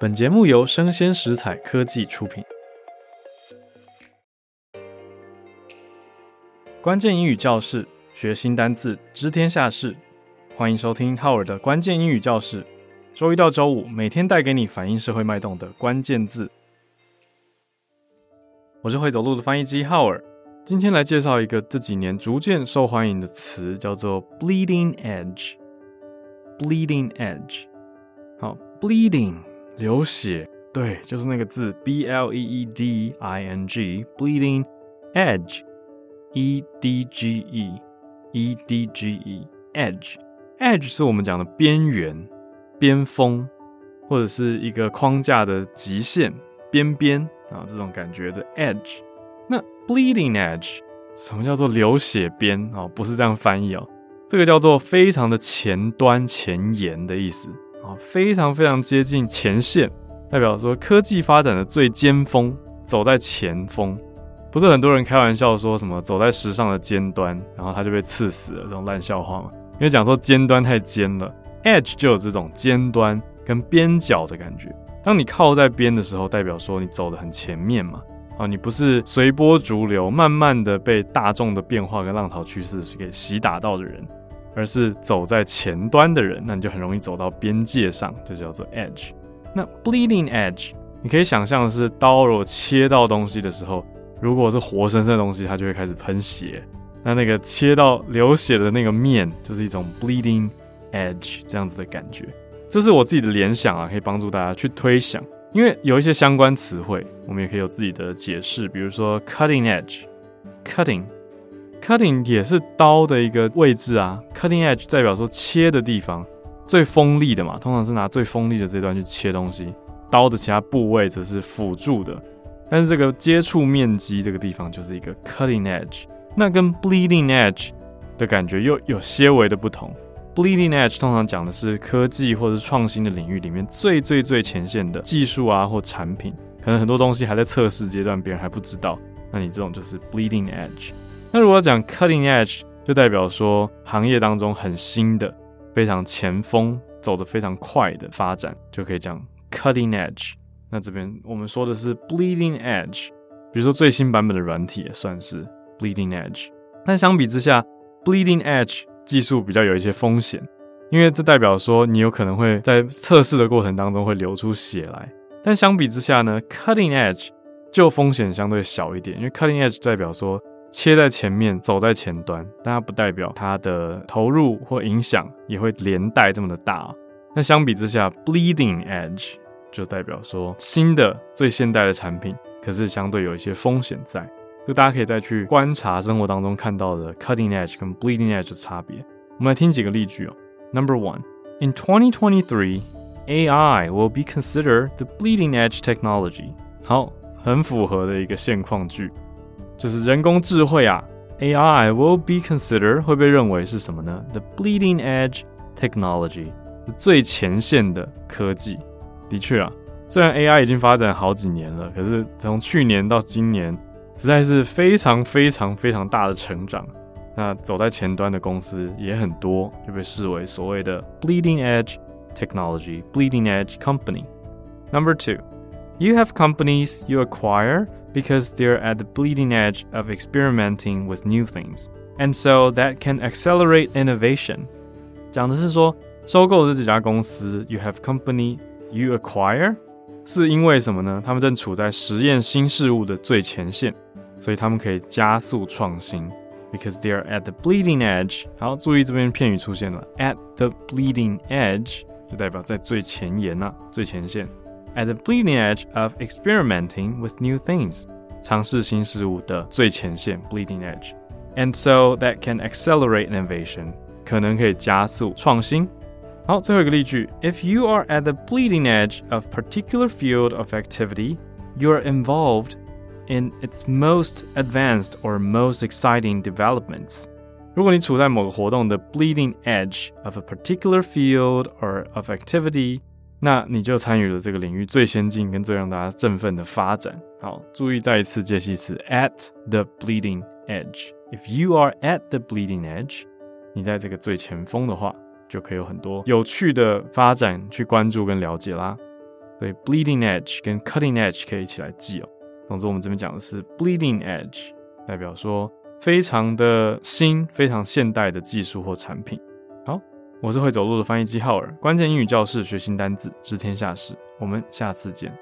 本节目由生鲜食材科技出品。关键英语教室，学新单字，知天下事。欢迎收听浩尔的关键英语教室。周一到周五，每天带给你反映社会脉动的关键字。我是会走路的翻译机浩尔。今天来介绍一个这几年逐渐受欢迎的词，叫做 bleeding edge。bleeding edge，好，bleeding 流血，对，就是那个字 b l e e d i n g，bleeding edge，e d g e，e d g e，edge，edge 是我们讲的边缘、边锋，或者是一个框架的极限、边边啊，这种感觉的 edge。那 bleeding edge，什么叫做流血边啊？不是这样翻译哦，这个叫做非常的前端、前沿的意思啊，非常非常接近前线，代表说科技发展的最尖峰，走在前锋。不是很多人开玩笑说什么走在时尚的尖端，然后他就被刺死了这种烂笑话吗？因为讲说尖端太尖了，edge 就有这种尖端跟边角的感觉。当你靠在边的时候，代表说你走得很前面嘛。啊，你不是随波逐流，慢慢的被大众的变化跟浪潮趋势给洗打到的人，而是走在前端的人，那你就很容易走到边界上，就叫做 edge。那 bleeding edge，你可以想象的是刀如果切到东西的时候，如果是活生生的东西，它就会开始喷血。那那个切到流血的那个面，就是一种 bleeding edge 这样子的感觉。这是我自己的联想啊，可以帮助大家去推想。因为有一些相关词汇，我们也可以有自己的解释，比如说 cutting edge，cutting Cutting 也是刀的一个位置啊。cutting edge 代表说切的地方最锋利的嘛，通常是拿最锋利的这段去切东西，刀的其他部位则是辅助的。但是这个接触面积这个地方就是一个 cutting edge，那跟 bleeding edge 的感觉又有些微的不同。Bleeding edge 通常讲的是科技或者是创新的领域里面最最最前线的技术啊或产品，可能很多东西还在测试阶段，别人还不知道，那你这种就是 bleeding edge。那如果讲 cutting edge，就代表说行业当中很新的、非常前锋、走得非常快的发展，就可以讲 cutting edge。那这边我们说的是 bleeding edge，比如说最新版本的软体也算是 bleeding edge。但相比之下，bleeding edge 技术比较有一些风险，因为这代表说你有可能会在测试的过程当中会流出血来。但相比之下呢，cutting edge 就风险相对小一点，因为 cutting edge 代表说切在前面，走在前端，但它不代表它的投入或影响也会连带这么的大。那相比之下，bleeding edge 就代表说新的最现代的产品，可是相对有一些风险在。就大家可以再去观察生活当中看到的 cutting edge 跟 bleeding edge 的差别。我们来听几个例句哦。Number one, in 2023, AI will be considered the bleeding edge technology。好，很符合的一个现况句，就是人工智慧啊，AI will be considered 会被认为是什么呢？The bleeding edge technology 最前线的科技。的确啊，虽然 AI 已经发展好几年了，可是从去年到今年。实在是非常非常非常大的成长，那走在前端的公司也很多，就被视为所谓的 bleeding edge technology, bleeding edge company. Number two, you have companies you acquire because they're at the bleeding edge of experimenting with new things, and so that can accelerate innovation. 讲的是说，收购这几家公司，you have company you acquire，是因为什么呢？他们正处在实验新事物的最前线。所以他们可以加速创新，because they are at the bleeding edge。好，注意这边片语出现了，at the bleeding edge 就代表在最前沿呐、啊，最前线。 at the bleeding edge of experimenting with new things，尝试新事物的最前线，bleeding edge。And so that can accelerate innovation，可能可以加速创新。好，最后一个例句，If you are at the bleeding edge of particular field of activity, you are involved in its most advanced or most exciting developments，如果你处在某个活动的 bleeding edge of a particular field or of activity， 那你就参与了这个领域最先进跟最让大家振奋的发展。好，注意再一次介系词 at the bleeding edge。If you are at the bleeding edge，你在这个最前锋的话，就可以有很多有趣的发展去关注跟了解啦。所以 bleeding edge 跟 cutting edge 可以一起来记哦。总之，我们这边讲的是 bleeding edge，代表说非常的新、非常现代的技术或产品。我是会走路的翻译机浩尔，关键英语教室，学新单字，知天下事。我们下次见。